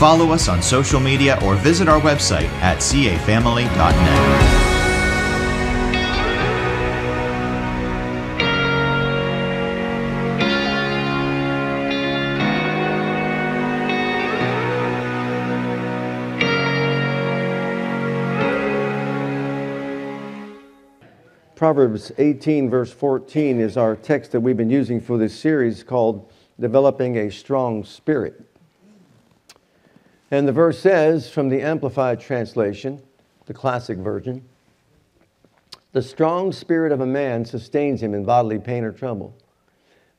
follow us on social media or visit our website at cafamily.net. Proverbs 18, verse 14, is our text that we've been using for this series called Developing a Strong Spirit. And the verse says from the Amplified Translation, the classic version, the strong spirit of a man sustains him in bodily pain or trouble,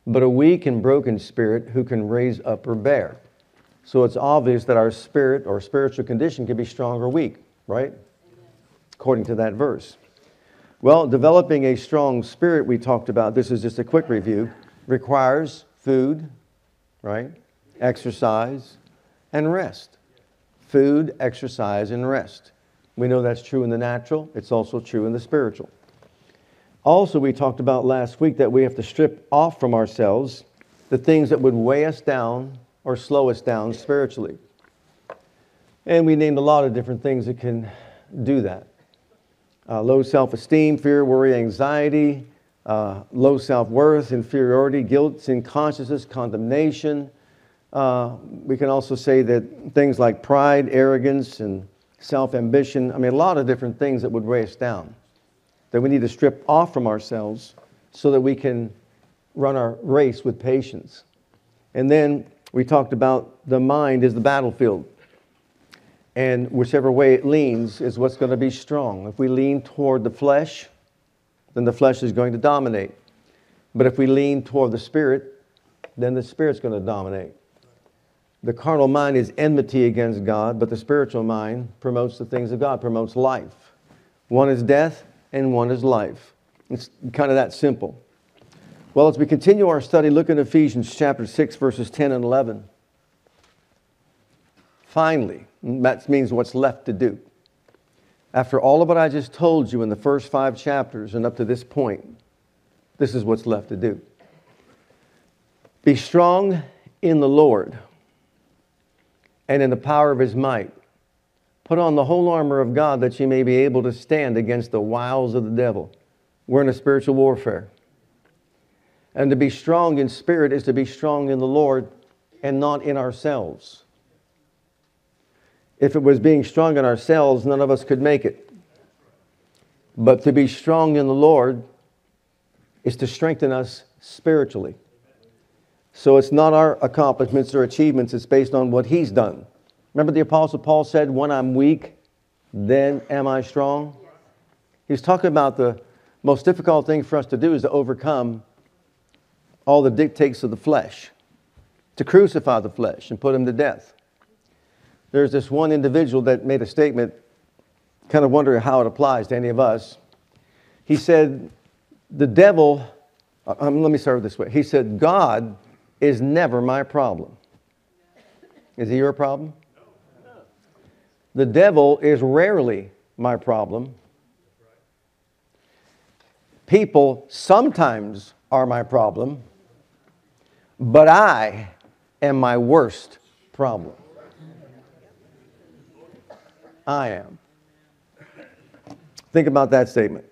but a weak and broken spirit who can raise up or bear. So it's obvious that our spirit or spiritual condition can be strong or weak, right? According to that verse. Well, developing a strong spirit, we talked about, this is just a quick review, requires food, right? Exercise and rest. Food, exercise, and rest. We know that's true in the natural, it's also true in the spiritual. Also, we talked about last week that we have to strip off from ourselves the things that would weigh us down or slow us down spiritually. And we named a lot of different things that can do that uh, low self esteem, fear, worry, anxiety, uh, low self worth, inferiority, guilt, sin consciousness, condemnation. Uh, we can also say that things like pride, arrogance, and self ambition I mean, a lot of different things that would weigh us down that we need to strip off from ourselves so that we can run our race with patience. And then we talked about the mind is the battlefield. And whichever way it leans is what's going to be strong. If we lean toward the flesh, then the flesh is going to dominate. But if we lean toward the spirit, then the spirit's going to dominate. The carnal mind is enmity against God, but the spiritual mind promotes the things of God, promotes life. One is death and one is life. It's kind of that simple. Well, as we continue our study, look at Ephesians chapter 6, verses 10 and 11. Finally, that means what's left to do. After all of what I just told you in the first five chapters and up to this point, this is what's left to do. Be strong in the Lord and in the power of his might. Put on the whole armor of God that you may be able to stand against the wiles of the devil. We're in a spiritual warfare. And to be strong in spirit is to be strong in the Lord and not in ourselves. If it was being strong in ourselves, none of us could make it. But to be strong in the Lord is to strengthen us spiritually. So it's not our accomplishments or achievements, it's based on what He's done. Remember, the Apostle Paul said, When I'm weak, then am I strong? He's talking about the most difficult thing for us to do is to overcome all the dictates of the flesh, to crucify the flesh and put him to death there's this one individual that made a statement, kind of wondering how it applies to any of us. He said, The devil, uh, um, let me start this way. He said, God is never my problem. Is he your problem? The devil is rarely my problem. People sometimes are my problem, but I am my worst problem. I am. Think about that statement.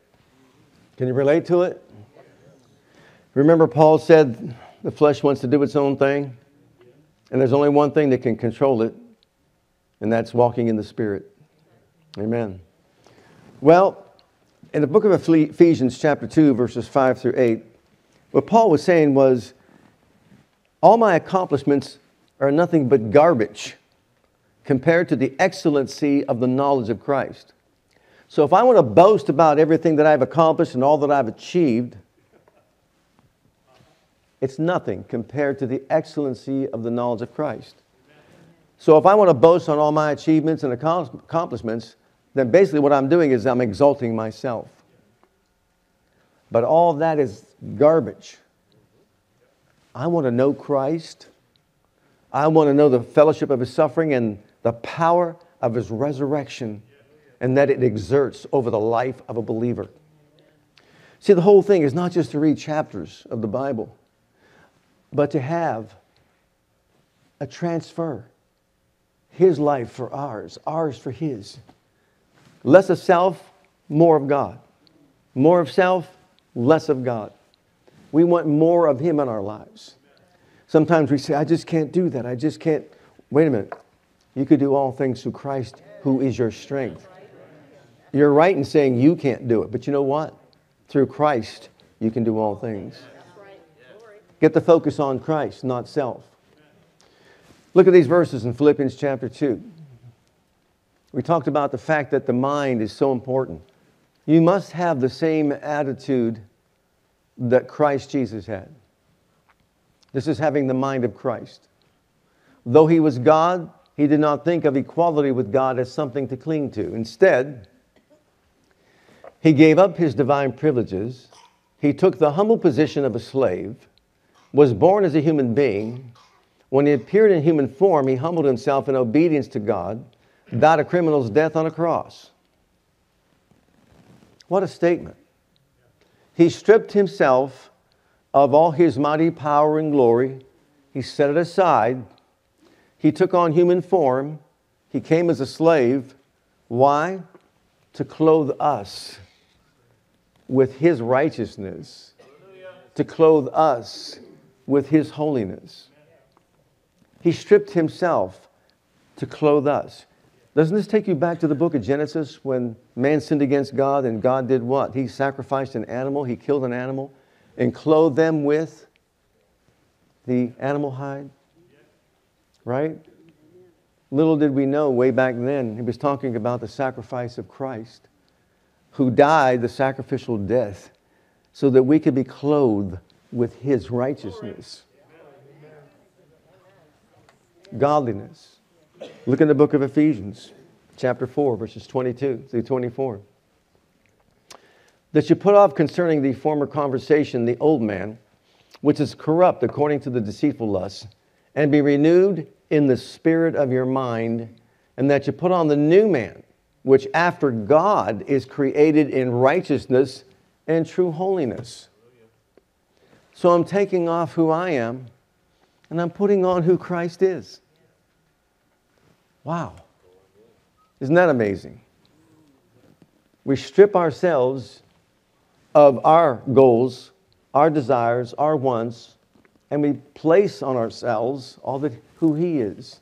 Can you relate to it? Remember, Paul said the flesh wants to do its own thing, and there's only one thing that can control it, and that's walking in the Spirit. Amen. Well, in the book of Ephesians, chapter 2, verses 5 through 8, what Paul was saying was, All my accomplishments are nothing but garbage compared to the excellency of the knowledge of Christ. So if I want to boast about everything that I've accomplished and all that I've achieved, it's nothing compared to the excellency of the knowledge of Christ. So if I want to boast on all my achievements and accomplishments, then basically what I'm doing is I'm exalting myself. But all that is garbage. I want to know Christ. I want to know the fellowship of his suffering and the power of his resurrection and that it exerts over the life of a believer. See, the whole thing is not just to read chapters of the Bible, but to have a transfer. His life for ours, ours for His. Less of self, more of God. More of self, less of God. We want more of Him in our lives. Sometimes we say, I just can't do that. I just can't. Wait a minute. You could do all things through Christ, who is your strength. You're right in saying you can't do it, but you know what? Through Christ, you can do all things. Get the focus on Christ, not self. Look at these verses in Philippians chapter 2. We talked about the fact that the mind is so important. You must have the same attitude that Christ Jesus had. This is having the mind of Christ. Though he was God, he did not think of equality with God as something to cling to. Instead, he gave up his divine privileges. He took the humble position of a slave, was born as a human being. When he appeared in human form, he humbled himself in obedience to God, died a criminal's death on a cross. What a statement. He stripped himself of all his mighty power and glory. He set it aside. He took on human form. He came as a slave. Why? To clothe us with his righteousness, to clothe us with his holiness. He stripped himself to clothe us. Doesn't this take you back to the book of Genesis when man sinned against God and God did what? He sacrificed an animal, he killed an animal, and clothed them with the animal hide? Right? Little did we know way back then, he was talking about the sacrifice of Christ who died the sacrificial death so that we could be clothed with his righteousness. Godliness. Look in the book of Ephesians, chapter 4, verses 22 through 24. That you put off concerning the former conversation the old man, which is corrupt according to the deceitful lusts, and be renewed in the spirit of your mind, and that you put on the new man which after God is created in righteousness and true holiness. So I'm taking off who I am and I'm putting on who Christ is. Wow. Isn't that amazing? We strip ourselves of our goals, our desires, our wants, and we place on ourselves all that who He is.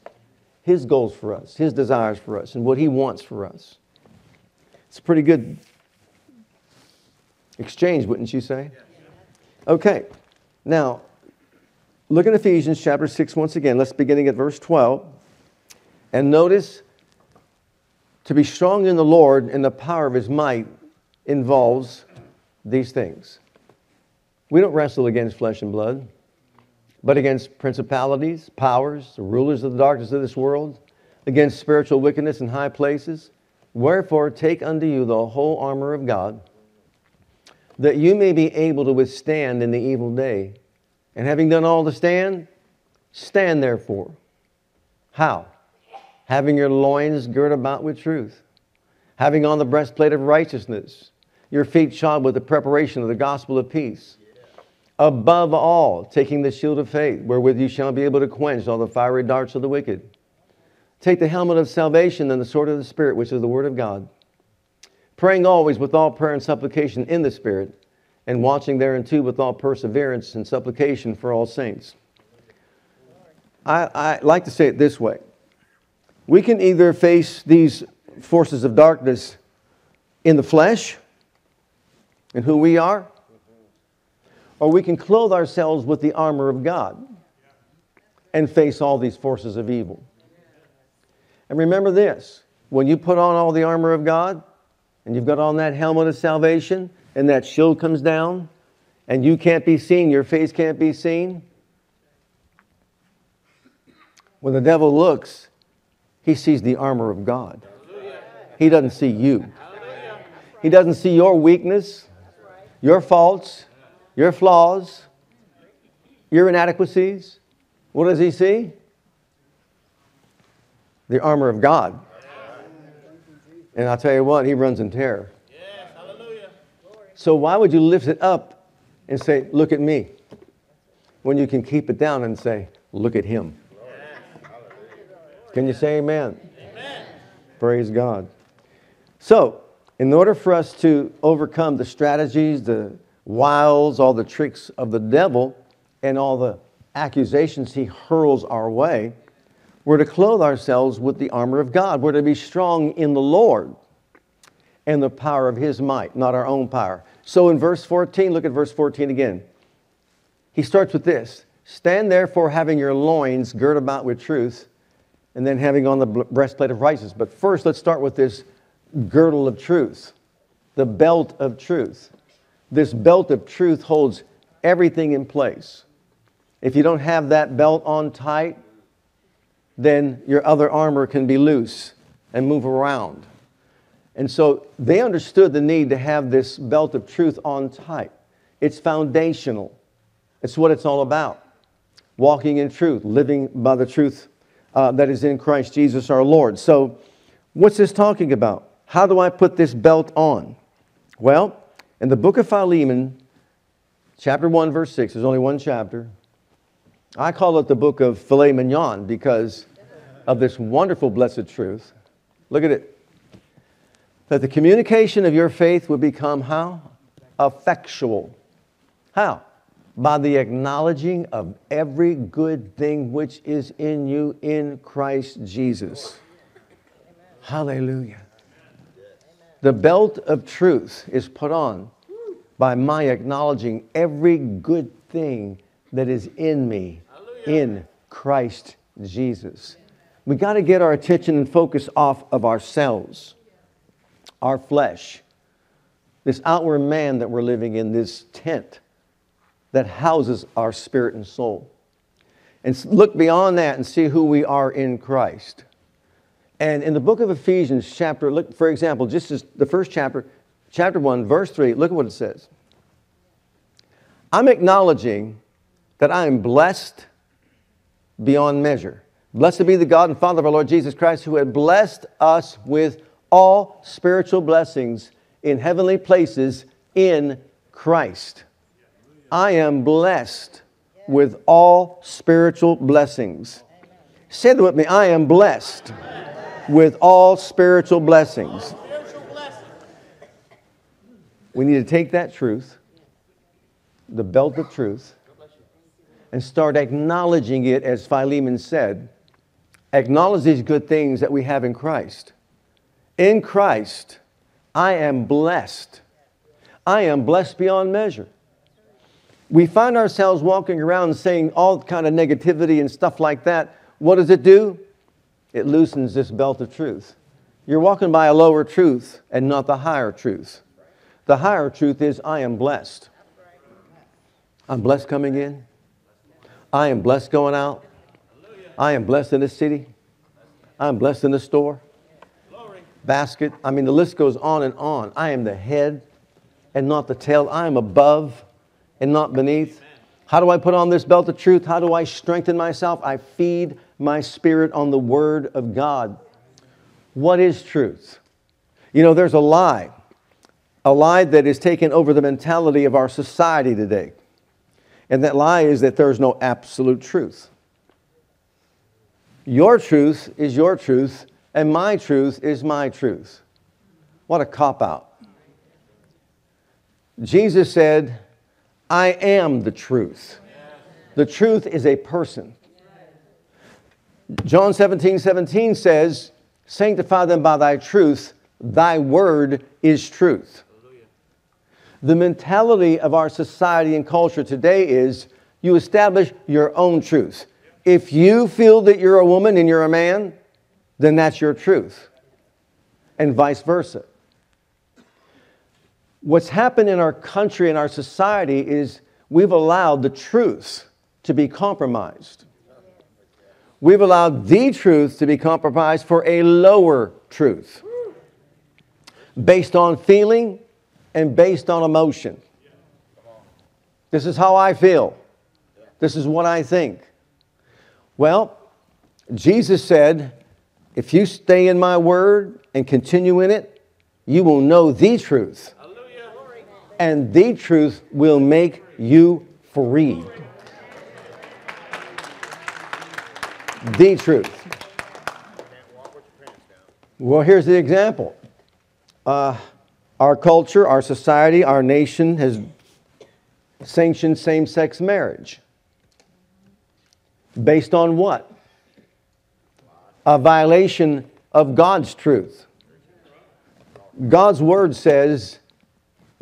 His goals for us, His desires for us, and what He wants for us. It's a pretty good exchange, wouldn't you say? Okay, now look at Ephesians chapter 6 once again. Let's beginning at verse 12. And notice to be strong in the Lord and the power of his might involves these things. We don't wrestle against flesh and blood but against principalities, powers, the rulers of the darkness of this world, against spiritual wickedness in high places. Wherefore, take unto you the whole armor of God, that you may be able to withstand in the evil day. And having done all to stand, stand therefore. How? Having your loins girt about with truth, having on the breastplate of righteousness, your feet shod with the preparation of the gospel of peace Above all, taking the shield of faith, wherewith you shall be able to quench all the fiery darts of the wicked. Take the helmet of salvation and the sword of the Spirit, which is the Word of God. Praying always with all prayer and supplication in the Spirit, and watching thereunto with all perseverance and supplication for all saints. I, I like to say it this way we can either face these forces of darkness in the flesh, in who we are, or we can clothe ourselves with the armor of God and face all these forces of evil. And remember this when you put on all the armor of God and you've got on that helmet of salvation and that shield comes down and you can't be seen, your face can't be seen. When the devil looks, he sees the armor of God. He doesn't see you. He doesn't see your weakness, your faults, your flaws, your inadequacies. What does he see? The armor of God. And I'll tell you what, he runs in terror. So why would you lift it up and say, Look at me? When you can keep it down and say, Look at him. Can you say amen? amen? Praise God. So, in order for us to overcome the strategies, the wiles, all the tricks of the devil, and all the accusations he hurls our way, we're to clothe ourselves with the armor of God. We're to be strong in the Lord and the power of his might, not our own power. So in verse 14, look at verse 14 again. He starts with this Stand therefore, having your loins girt about with truth, and then having on the breastplate of righteousness. But first, let's start with this girdle of truth, the belt of truth. This belt of truth holds everything in place. If you don't have that belt on tight, then your other armor can be loose and move around. And so they understood the need to have this belt of truth on tight. It's foundational, it's what it's all about. Walking in truth, living by the truth uh, that is in Christ Jesus our Lord. So, what's this talking about? How do I put this belt on? Well, in the book of Philemon, chapter 1, verse 6, there's only one chapter. I call it the book of filet mignon because of this wonderful blessed truth. Look at it. That the communication of your faith would become how? Effectual. How? By the acknowledging of every good thing which is in you in Christ Jesus. Hallelujah. The belt of truth is put on by my acknowledging every good thing that is in me in Christ Jesus. We got to get our attention and focus off of ourselves, our flesh, this outward man that we're living in, this tent that houses our spirit and soul. And look beyond that and see who we are in Christ. And in the book of Ephesians, chapter, look, for example, just as the first chapter, chapter 1, verse 3, look at what it says. I'm acknowledging that I am blessed beyond measure. Blessed be the God and Father of our Lord Jesus Christ, who had blessed us with all spiritual blessings in heavenly places in Christ. I am blessed with all spiritual blessings. Say that with me I am blessed with all spiritual blessings. We need to take that truth, the belt of truth, and start acknowledging it, as Philemon said. Acknowledge these good things that we have in Christ. In Christ, I am blessed. I am blessed beyond measure. We find ourselves walking around saying all kind of negativity and stuff like that. What does it do? it loosens this belt of truth. You're walking by a lower truth and not the higher truth. The higher truth is, I am blessed. I'm blessed coming in. I am blessed going out. I am blessed in the city. I'm blessed in the store. Basket. I mean, the list goes on and on. I am the head and not the tail. I am above and not beneath. How do I put on this belt of truth? How do I strengthen myself? I feed my spirit on the Word of God. What is truth? You know, there's a lie, a lie that is taken over the mentality of our society today. And that lie is that there's no absolute truth. Your truth is your truth, and my truth is my truth. What a cop out. Jesus said, I am the truth. The truth is a person. John 17, 17 says, Sanctify them by thy truth, thy word is truth. The mentality of our society and culture today is you establish your own truth. If you feel that you're a woman and you're a man, then that's your truth, and vice versa. What's happened in our country and our society is we've allowed the truth to be compromised. We've allowed the truth to be compromised for a lower truth. based on feeling and based on emotion. This is how I feel. This is what I think. Well, Jesus said, if you stay in my word and continue in it, you will know the truth. And the truth will make you free. The truth. Well, here's the example. Uh, our culture, our society, our nation has sanctioned same sex marriage. Based on what? A violation of God's truth. God's word says,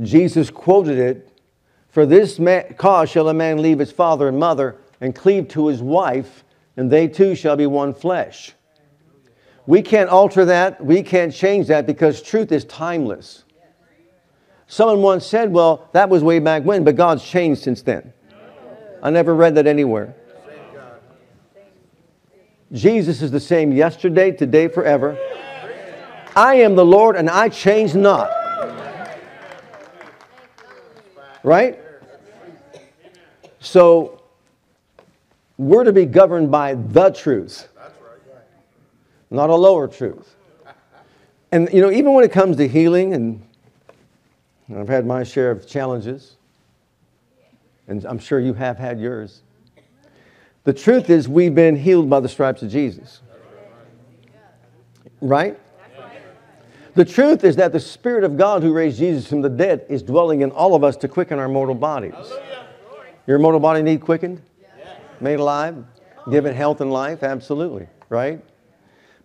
Jesus quoted it, for this cause shall a man leave his father and mother and cleave to his wife, and they two shall be one flesh. We can't alter that. We can't change that because truth is timeless. Someone once said, well, that was way back when, but God's changed since then. I never read that anywhere. Jesus is the same yesterday, today, forever. I am the Lord and I change not. Right? So, we're to be governed by the truth, not a lower truth. And, you know, even when it comes to healing and I've had my share of challenges, and I'm sure you have had yours. The truth is, we've been healed by the stripes of Jesus. Right? The truth is that the Spirit of God who raised Jesus from the dead is dwelling in all of us to quicken our mortal bodies. Your mortal body need quickened? Made alive? Given health and life? Absolutely. Right?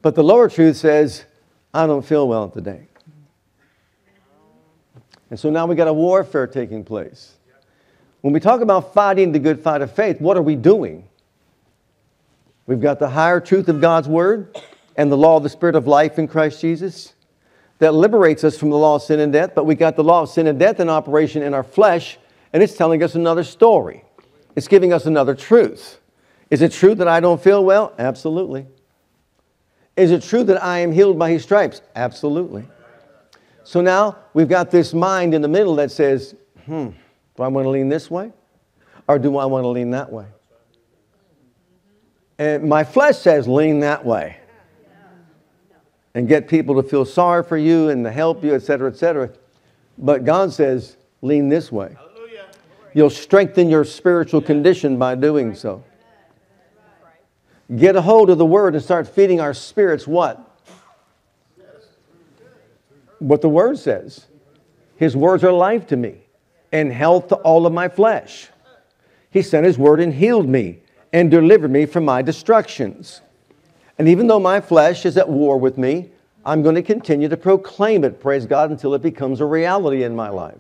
But the lower truth says, I don't feel well today. And so now we got a warfare taking place. When we talk about fighting the good fight of faith, what are we doing? We've got the higher truth of God's word and the law of the Spirit of life in Christ Jesus that liberates us from the law of sin and death, but we got the law of sin and death in operation in our flesh, and it's telling us another story. It's giving us another truth. Is it true that I don't feel well? Absolutely. Is it true that I am healed by his stripes? Absolutely. So now we've got this mind in the middle that says, hmm, do I want to lean this way? Or do I want to lean that way? And my flesh says, lean that way. And get people to feel sorry for you and to help you, et cetera, et cetera. But God says, lean this way. You'll strengthen your spiritual condition by doing so. Get a hold of the word and start feeding our spirits what? what the word says. His words are life to me and health to all of my flesh. He sent his word and healed me and delivered me from my destructions. And even though my flesh is at war with me, I'm going to continue to proclaim it, praise God, until it becomes a reality in my life.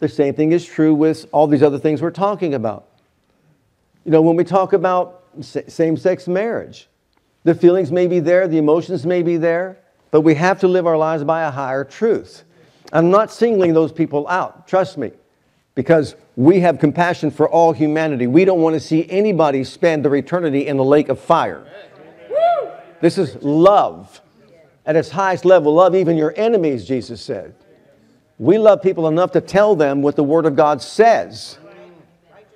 The same thing is true with all these other things we're talking about. You know, when we talk about same sex marriage, the feelings may be there, the emotions may be there, but we have to live our lives by a higher truth. I'm not singling those people out, trust me, because we have compassion for all humanity. We don't want to see anybody spend their eternity in the lake of fire. This is love at its highest level. Love even your enemies, Jesus said. We love people enough to tell them what the Word of God says,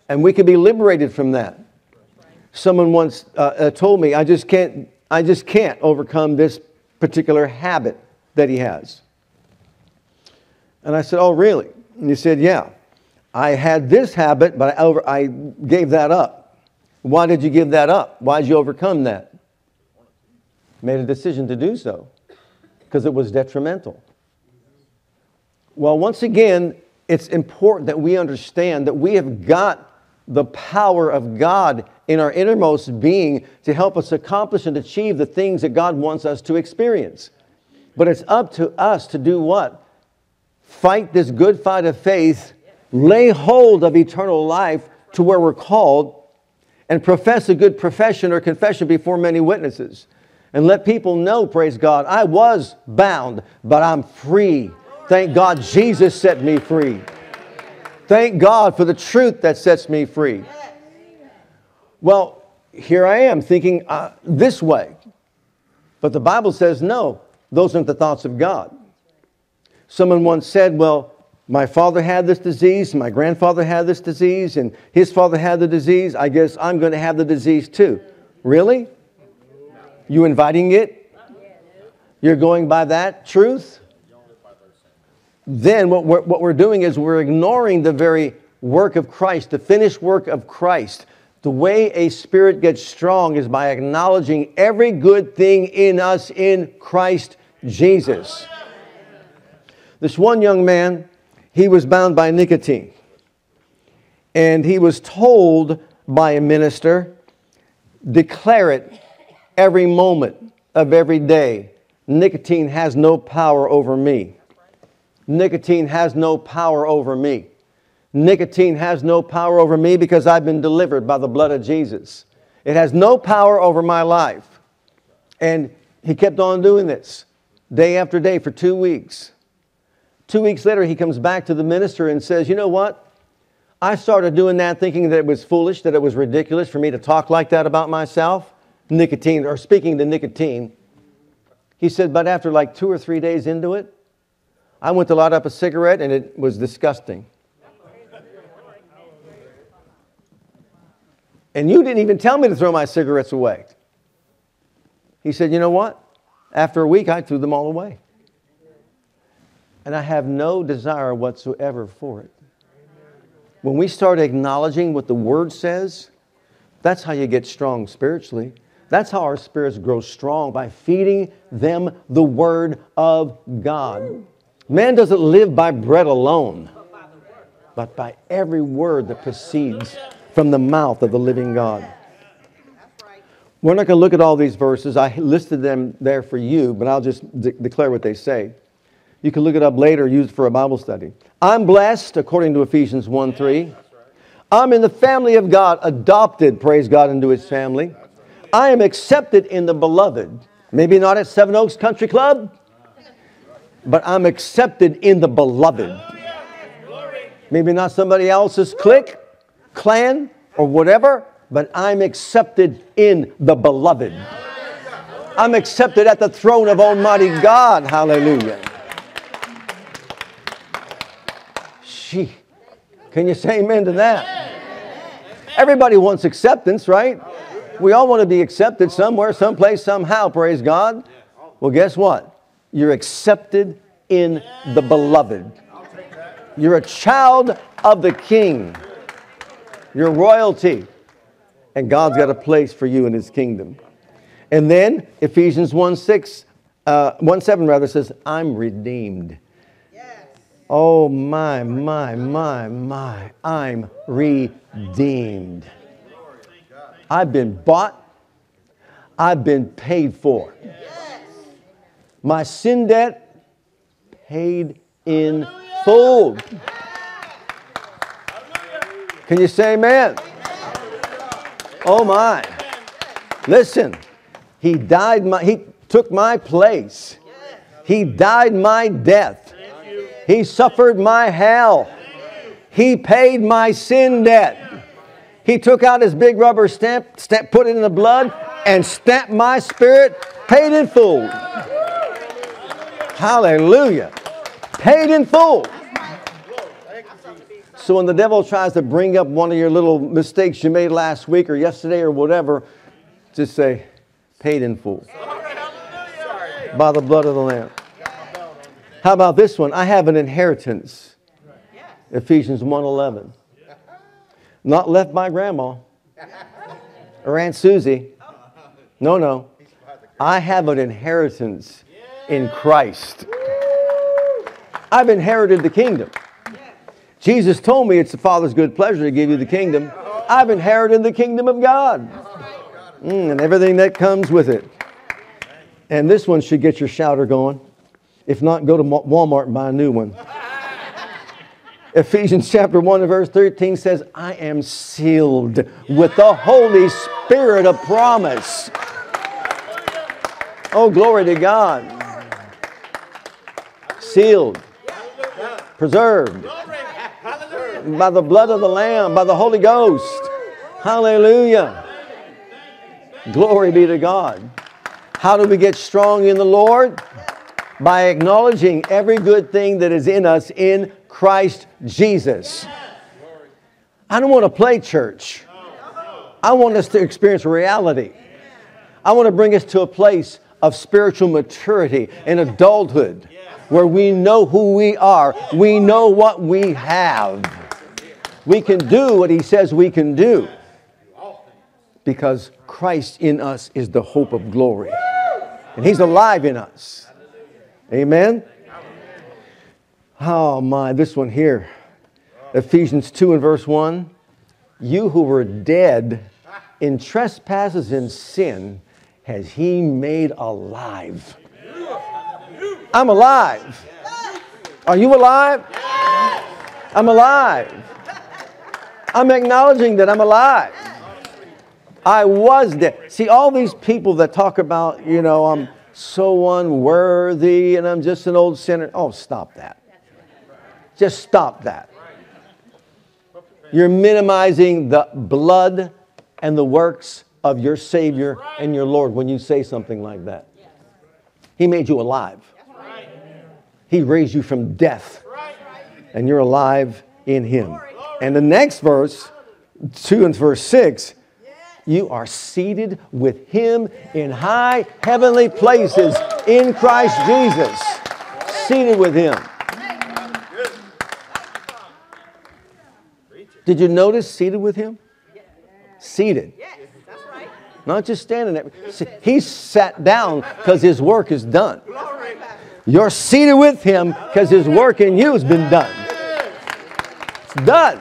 and we can be liberated from that. Someone once uh, uh, told me, I just can't, I just can't overcome this particular habit that he has. And I said, Oh, really? And he said, Yeah. I had this habit, but I, over, I gave that up. Why did you give that up? Why did you overcome that? Made a decision to do so because it was detrimental. Well, once again, it's important that we understand that we have got the power of God in our innermost being to help us accomplish and achieve the things that God wants us to experience. But it's up to us to do what? Fight this good fight of faith, lay hold of eternal life to where we're called, and profess a good profession or confession before many witnesses. And let people know, praise God, I was bound, but I'm free. Thank God Jesus set me free. Thank God for the truth that sets me free. Well, here I am thinking uh, this way. But the Bible says, no, those aren't the thoughts of God. Someone once said, Well, my father had this disease, my grandfather had this disease, and his father had the disease. I guess I'm going to have the disease too. Really? You inviting it? You're going by that truth? Then what we're, what we're doing is we're ignoring the very work of Christ, the finished work of Christ. The way a spirit gets strong is by acknowledging every good thing in us in Christ Jesus. This one young man, he was bound by nicotine. And he was told by a minister, declare it every moment of every day. Nicotine has no power over me. Nicotine has no power over me. Nicotine has no power over me because I've been delivered by the blood of Jesus. It has no power over my life. And he kept on doing this day after day for two weeks. Two weeks later, he comes back to the minister and says, You know what? I started doing that thinking that it was foolish, that it was ridiculous for me to talk like that about myself. Nicotine, or speaking to nicotine. He said, But after like two or three days into it, I went to light up a cigarette and it was disgusting. And you didn't even tell me to throw my cigarettes away. He said, You know what? After a week, I threw them all away and I have no desire whatsoever for it. When we start acknowledging what the Word says, that's how you get strong spiritually. That's how our spirits grow strong by feeding them the Word of God. Man doesn't live by bread alone, but by every word that proceeds from the mouth of the living God. We're not going to look at all these verses. I listed them there for you, but I'll just de- declare what they say. You can look it up later, use it for a Bible study. I'm blessed, according to Ephesians 1 3. I'm in the family of God, adopted, praise God, into his family. I am accepted in the beloved. Maybe not at Seven Oaks Country Club, but I'm accepted in the beloved. Maybe not somebody else's clique, clan, or whatever, but I'm accepted in the beloved. I'm accepted at the throne of Almighty God. Hallelujah. Gee, can you say amen to that? Everybody wants acceptance, right? We all want to be accepted somewhere, someplace, somehow, praise God. Well, guess what? You're accepted in the beloved. You're a child of the king. You're royalty. And God's got a place for you in his kingdom. And then Ephesians 1 6, uh, 1 7 rather says, I'm redeemed. Oh, my, my, my, my. I'm redeemed. I've been bought, I've been paid for. My sin debt paid in full. Can you say amen? Oh my. Listen, he died my he took my place. He died my death. He suffered my hell. He paid my sin debt. He took out his big rubber stamp, stamp put it in the blood, and stamped my spirit, paid in full. Hallelujah. Paid in full. So when the devil tries to bring up one of your little mistakes you made last week or yesterday or whatever, just say, paid in full. By the blood of the Lamb. How about this one? I have an inheritance. Ephesians 1:11. Not left by grandma or Aunt Susie. No, no. I have an inheritance in Christ. I've inherited the kingdom. Jesus told me it's the Father's good pleasure to give you the kingdom. I've inherited the kingdom of God mm, and everything that comes with it. And this one should get your shouter going. If not, go to Walmart and buy a new one. Ephesians chapter 1 and verse 13 says, I am sealed with the Holy Spirit of promise. Oh, glory to God. Sealed, preserved by the blood of the Lamb, by the Holy Ghost. Hallelujah. Glory be to God. How do we get strong in the Lord? By acknowledging every good thing that is in us in Christ Jesus. I don't want to play church. I want us to experience reality. I want to bring us to a place of spiritual maturity and adulthood where we know who we are, we know what we have. We can do what He says we can do because Christ in us is the hope of glory. And He's alive in us. Amen? Oh my, this one here. Ephesians 2 and verse 1. You who were dead in trespasses and sin has He made alive. I'm alive. Are you alive? I'm alive. I'm acknowledging that I'm alive. I was dead. See, all these people that talk about, you know, I'm so unworthy and I'm just an old sinner. Oh, stop that. Just stop that. You're minimizing the blood and the works of your Savior and your Lord when you say something like that. He made you alive. He raised you from death. And you're alive in Him. And the next verse, 2 and verse 6, you are seated with Him in high heavenly places in Christ Jesus. Seated with Him. Did you notice seated with Him? Seated. Not just standing there. He sat down because His work is done. You're seated with Him because His work in you has been done. It's done.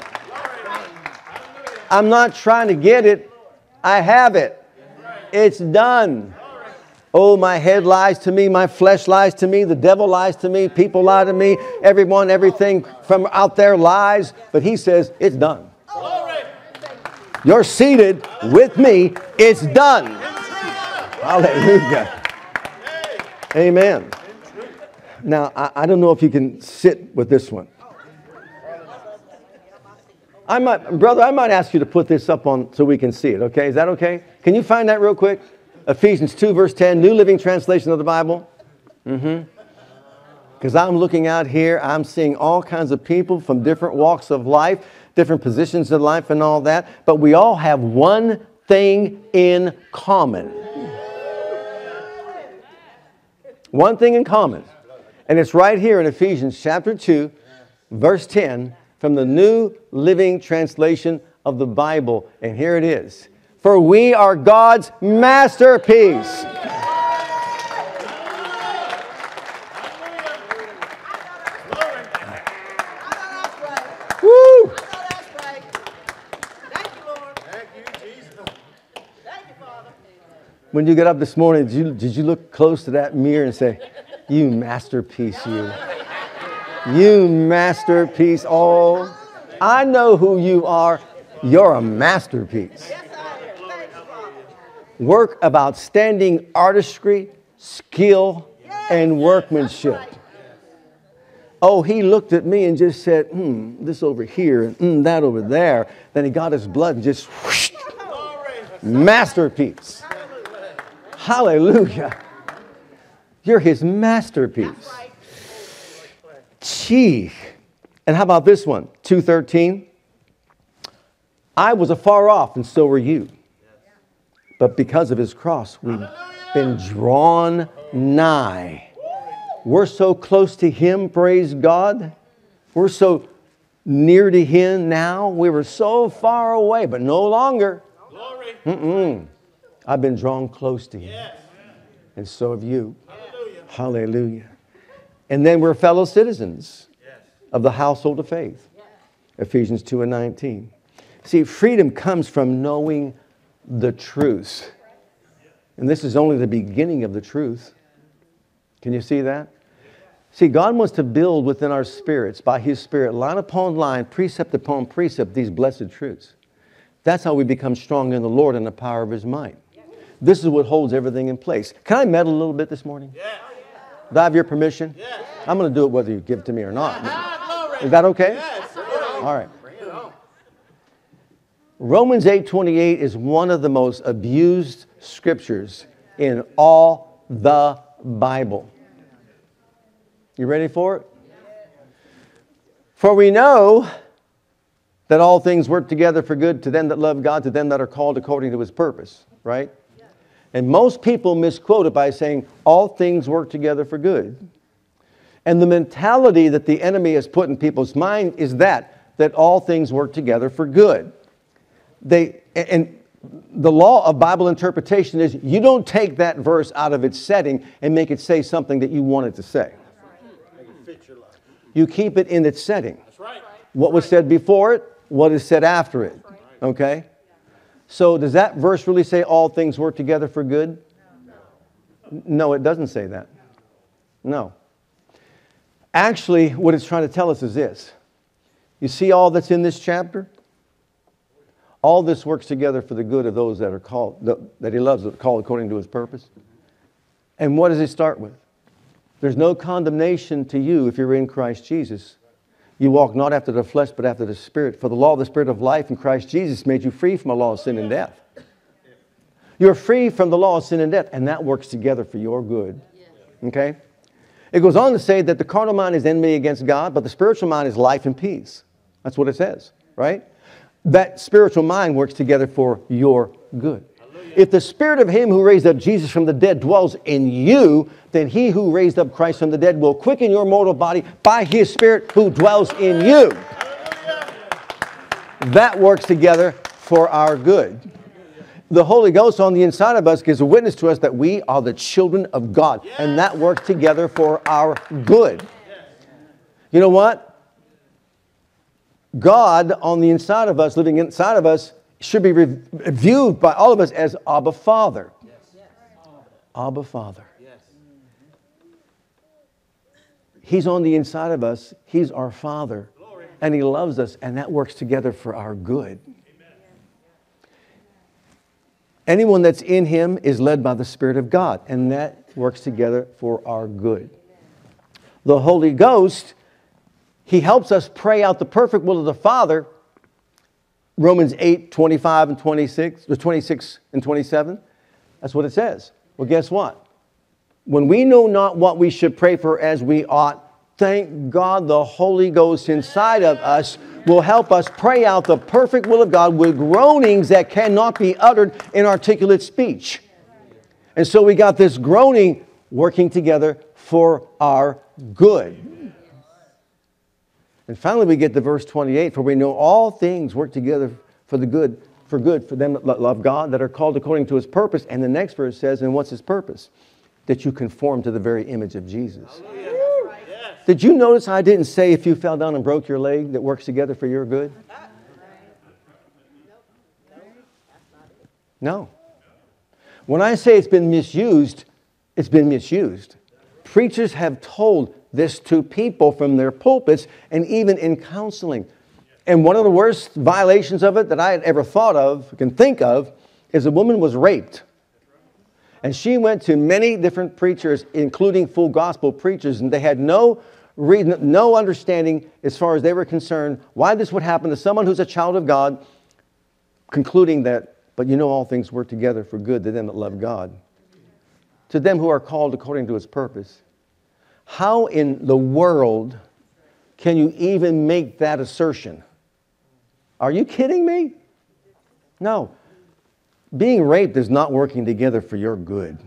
I'm not trying to get it, I have it. It's done. Oh, my head lies to me, my flesh lies to me, the devil lies to me, people lie to me, everyone, everything from out there lies, but he says, It's done. You're seated with me, it's done. Hallelujah. Amen. Now, I, I don't know if you can sit with this one. I might, brother, I might ask you to put this up on so we can see it, okay? Is that okay? Can you find that real quick? Ephesians 2, verse 10, New Living Translation of the Bible. Mm-hmm. Because I'm looking out here, I'm seeing all kinds of people from different walks of life, different positions in life, and all that. But we all have one thing in common. One thing in common. And it's right here in Ephesians chapter 2, verse 10, from the New Living Translation of the Bible. And here it is For we are God's masterpiece. When you get up this morning, did you, did you look close to that mirror and say, You masterpiece, you? You masterpiece. Oh, I know who you are. You're a masterpiece. Work of outstanding artistry, skill, and workmanship. Oh, he looked at me and just said, hmm, this over here and mm, that over there. Then he got his blood and just whoosh, masterpiece. Hallelujah. You're his masterpiece. Gee. And how about this one? 213. I was afar off, and so were you. But because of his cross, we've been drawn nigh. We're so close to him, praise God. We're so near to him now. We were so far away, but no longer. Mm-mm. I've been drawn close to him. And so have you. Hallelujah. Hallelujah. And then we're fellow citizens of the household of faith. Ephesians 2 and 19. See, freedom comes from knowing the truth. And this is only the beginning of the truth. Can you see that? See, God wants to build within our spirits, by His Spirit, line upon line, precept upon precept, these blessed truths. That's how we become strong in the Lord and the power of His might. This is what holds everything in place. Can I meddle a little bit this morning? Yeah. Do I have your permission? Yes. I'm going to do it whether you give it to me or not. Ah, ah, is that okay? Yes. All right. Romans 8:28 is one of the most abused scriptures in all the Bible. You ready for it? For we know that all things work together for good to them that love God, to them that are called according to his purpose, right? And most people misquote it by saying, all things work together for good. And the mentality that the enemy has put in people's mind is that, that all things work together for good. They, and the law of Bible interpretation is you don't take that verse out of its setting and make it say something that you want it to say. You keep it in its setting. What was said before it, what is said after it. Okay? So does that verse really say all things work together for good? No, it doesn't say that. No. Actually, what it's trying to tell us is this. You see all that's in this chapter? All this works together for the good of those that are called, that he loves, called according to his purpose. And what does he start with? There's no condemnation to you if you're in Christ Jesus. You walk not after the flesh, but after the Spirit. For the law of the Spirit of life in Christ Jesus made you free from the law of sin and death. You're free from the law of sin and death, and that works together for your good. Okay? It goes on to say that the carnal mind is enemy against God, but the spiritual mind is life and peace. That's what it says, right? that spiritual mind works together for your good. If the spirit of him who raised up Jesus from the dead dwells in you, then he who raised up Christ from the dead will quicken your mortal body by his spirit who dwells in you. That works together for our good. The Holy Ghost on the inside of us gives a witness to us that we are the children of God, and that works together for our good. You know what? God on the inside of us, living inside of us, should be re- viewed by all of us as Abba Father. Yes. Abba Father. Yes. He's on the inside of us, He's our Father, and He loves us, and that works together for our good. Anyone that's in Him is led by the Spirit of God, and that works together for our good. The Holy Ghost he helps us pray out the perfect will of the Father. Romans 8, 25 and 26, or 26 and 27. That's what it says. Well, guess what? When we know not what we should pray for as we ought, thank God the Holy Ghost inside of us will help us pray out the perfect will of God with groanings that cannot be uttered in articulate speech. And so we got this groaning working together for our good. And finally, we get to verse 28 For we know all things work together for the good, for good, for them that love God, that are called according to his purpose. And the next verse says, And what's his purpose? That you conform to the very image of Jesus. Did you notice I didn't say if you fell down and broke your leg that works together for your good? No. When I say it's been misused, it's been misused. Preachers have told this to people from their pulpits and even in counseling. And one of the worst violations of it that I had ever thought of, can think of, is a woman was raped. And she went to many different preachers, including full gospel preachers, and they had no reason, no understanding as far as they were concerned why this would happen to someone who's a child of God, concluding that, but you know all things work together for good to them that love God, to them who are called according to his purpose. How in the world can you even make that assertion? Are you kidding me? No. Being raped is not working together for your good.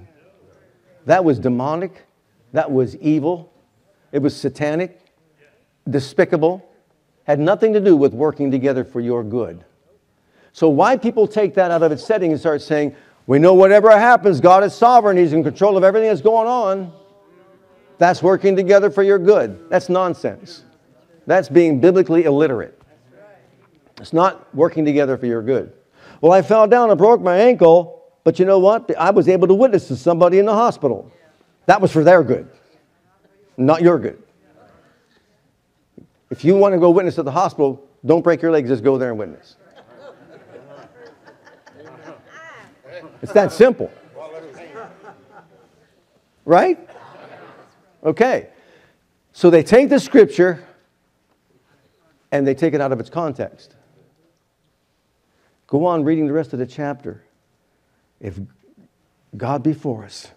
That was demonic. That was evil. It was satanic, despicable, had nothing to do with working together for your good. So, why people take that out of its setting and start saying, we know whatever happens, God is sovereign, He's in control of everything that's going on. That's working together for your good. That's nonsense. That's being biblically illiterate. It's not working together for your good. Well, I fell down and broke my ankle, but you know what? I was able to witness to somebody in the hospital. That was for their good, not your good. If you want to go witness at the hospital, don't break your legs, just go there and witness. It's that simple. Right? Okay. So they take the scripture and they take it out of its context. Go on reading the rest of the chapter. If God be for us,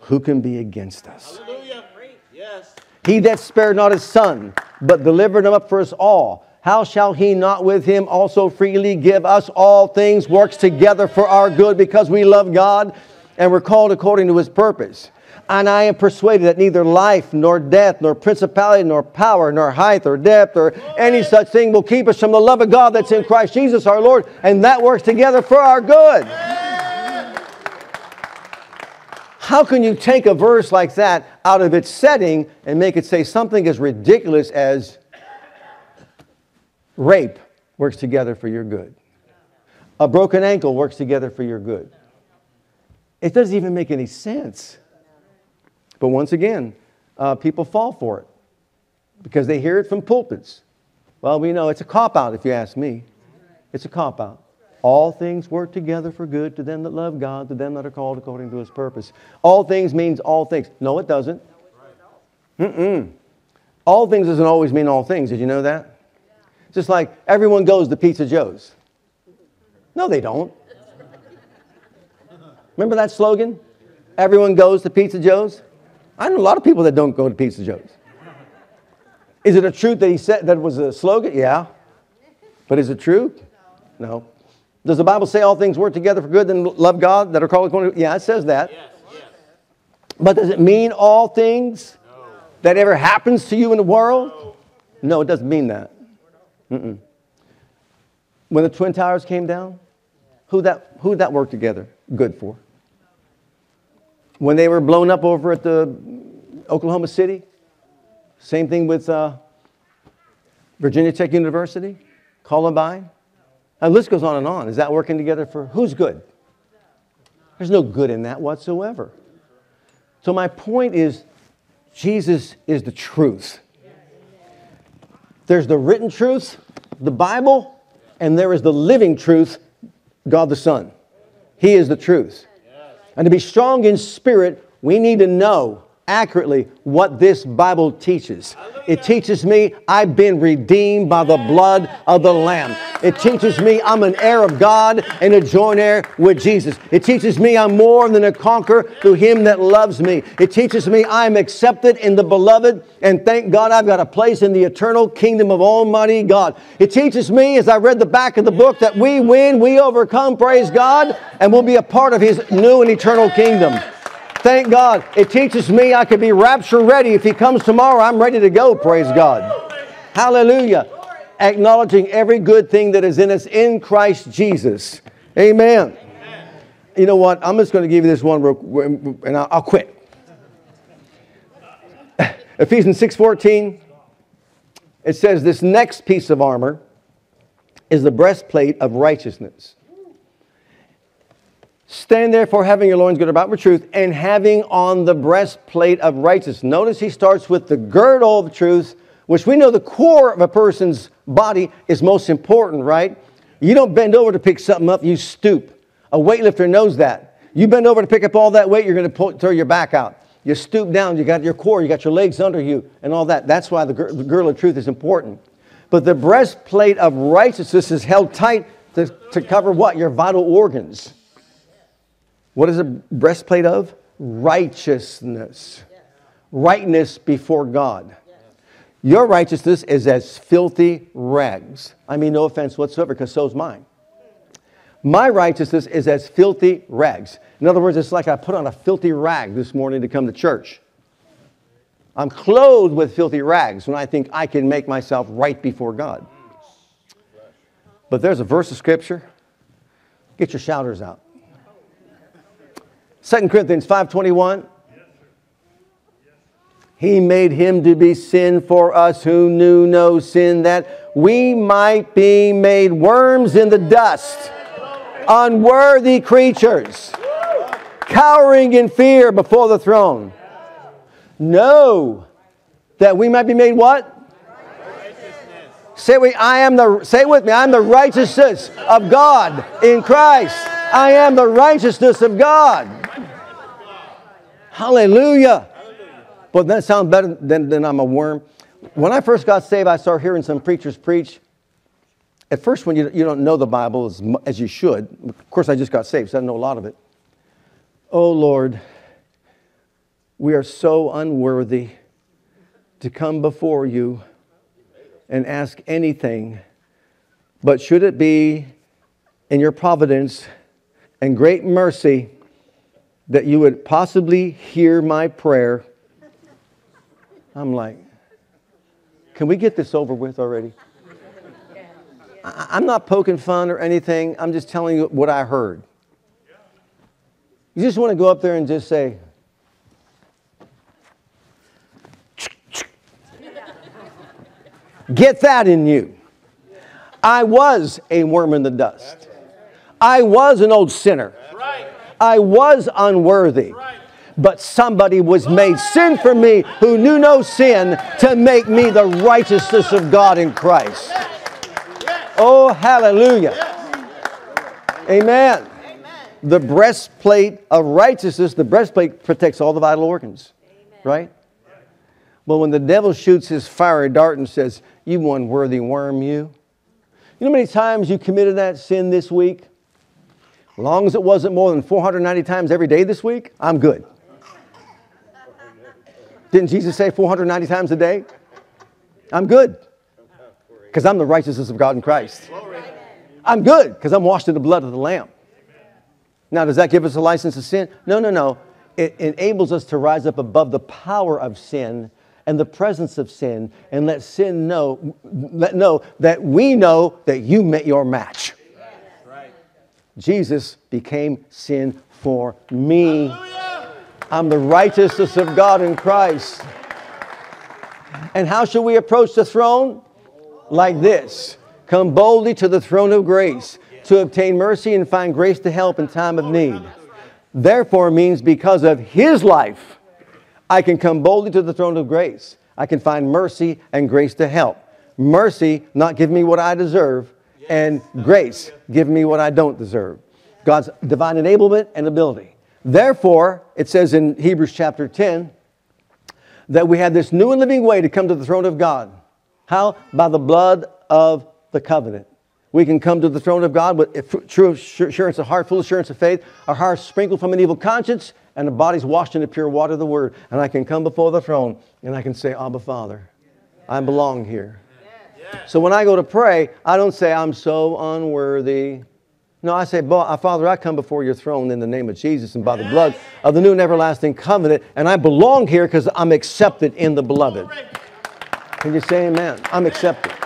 who can be against us? Hallelujah. Yes. He that spared not his son, but delivered him up for us all, how shall he not with him also freely give us all things, works together for our good because we love God and we're called according to his purpose? And I am persuaded that neither life, nor death, nor principality, nor power, nor height, or depth, or any such thing will keep us from the love of God that's in Christ Jesus our Lord. And that works together for our good. How can you take a verse like that out of its setting and make it say something as ridiculous as rape works together for your good? A broken ankle works together for your good. It doesn't even make any sense. But once again, uh, people fall for it because they hear it from pulpits. Well, we know it's a cop out, if you ask me. It's a cop out. All things work together for good to them that love God, to them that are called according to his purpose. All things means all things. No, it doesn't. Mm-mm. All things doesn't always mean all things. Did you know that? Just like everyone goes to Pizza Joe's. No, they don't. Remember that slogan? Everyone goes to Pizza Joe's? I know a lot of people that don't go to Pizza Joe's. Is it a truth that he said that was a slogan? Yeah. But is it true? No. Does the Bible say all things work together for good and love God that are called according to? Yeah, it says that. Yes, yes. But does it mean all things no. that ever happens to you in the world? No, it doesn't mean that. Mm-mm. When the Twin Towers came down, who that, who that work together good for? When they were blown up over at the Oklahoma City, same thing with uh, Virginia Tech University, Columbine. And the list goes on and on. Is that working together for who's good? There's no good in that whatsoever. So, my point is Jesus is the truth. There's the written truth, the Bible, and there is the living truth, God the Son. He is the truth. And to be strong in spirit, we need to know accurately what this Bible teaches. It teaches me I've been redeemed by the blood of the Lamb. It teaches me I'm an heir of God and a joint heir with Jesus. It teaches me I'm more than a conqueror through Him that loves me. It teaches me I'm accepted in the beloved, and thank God I've got a place in the eternal kingdom of Almighty God. It teaches me, as I read the back of the book, that we win, we overcome, praise God, and we'll be a part of His new and eternal kingdom. Thank God. It teaches me I could be rapture ready. If He comes tomorrow, I'm ready to go. Praise God. Hallelujah. Acknowledging every good thing that is in us in Christ Jesus. Amen. You know what? I'm just going to give you this one, real, and I'll, I'll quit. Ephesians 6:14. It says, "This next piece of armor is the breastplate of righteousness." Stand therefore, having your loins girded about with truth, and having on the breastplate of righteousness. Notice he starts with the girdle of truth, which we know the core of a person's body is most important, right? You don't bend over to pick something up, you stoop. A weightlifter knows that. You bend over to pick up all that weight, you're going to throw your back out. You stoop down, you got your core, you got your legs under you, and all that. That's why the girdle of truth is important. But the breastplate of righteousness is held tight to, to cover what? Your vital organs. What is a breastplate of? Righteousness. Rightness before God. Your righteousness is as filthy rags. I mean, no offense whatsoever, because so's mine. My righteousness is as filthy rags. In other words, it's like I put on a filthy rag this morning to come to church. I'm clothed with filthy rags when I think I can make myself right before God. Mm. But there's a verse of scripture. Get your shouters out. 2 Corinthians 5.21. He made him to be sin for us who knew no sin, that we might be made worms in the dust, unworthy creatures, cowering in fear before the throne. No, that we might be made what? Say we, I am the say with me, I am the righteousness of God in Christ. I am the righteousness of God. Hallelujah. But that sounds better than, than I'm a worm. When I first got saved, I started hearing some preachers preach. At first, when you, you don't know the Bible as, as you should, of course, I just got saved, so I know a lot of it. Oh, Lord, we are so unworthy to come before you and ask anything, but should it be in your providence and great mercy that you would possibly hear my prayer, I'm like, can we get this over with already? I'm not poking fun or anything. I'm just telling you what I heard. You just want to go up there and just say, Get that in you. I was a worm in the dust. I was an old sinner. I was unworthy. But somebody was made sin for me who knew no sin to make me the righteousness of God in Christ. Oh, hallelujah. Amen. The breastplate of righteousness, the breastplate protects all the vital organs, right? But when the devil shoots his fiery dart and says, You unworthy worm, you. You know how many times you committed that sin this week? Long as it wasn't more than 490 times every day this week, I'm good. Didn't Jesus say 490 times a day? I'm good. Because I'm the righteousness of God in Christ. I'm good because I'm washed in the blood of the Lamb. Now, does that give us a license to sin? No, no, no. It enables us to rise up above the power of sin and the presence of sin and let sin know, let know that we know that you met your match. Jesus became sin for me. I'm the righteousness of God in Christ. And how should we approach the throne? Like this Come boldly to the throne of grace to obtain mercy and find grace to help in time of need. Therefore, means because of his life I can come boldly to the throne of grace. I can find mercy and grace to help. Mercy, not give me what I deserve, and grace, give me what I don't deserve. God's divine enablement and ability. Therefore, it says in Hebrews chapter 10 that we have this new and living way to come to the throne of God. How? By the blood of the covenant. We can come to the throne of God with true assurance of heart, full assurance of faith, our hearts sprinkled from an evil conscience, and the body's washed in the pure water of the Word. And I can come before the throne and I can say, Abba, Father, I belong here. So when I go to pray, I don't say, I'm so unworthy. No, I say, uh, Father, I come before your throne in the name of Jesus and by the blood of the new and everlasting covenant, and I belong here because I'm accepted in the beloved. Can you say amen? I'm accepted.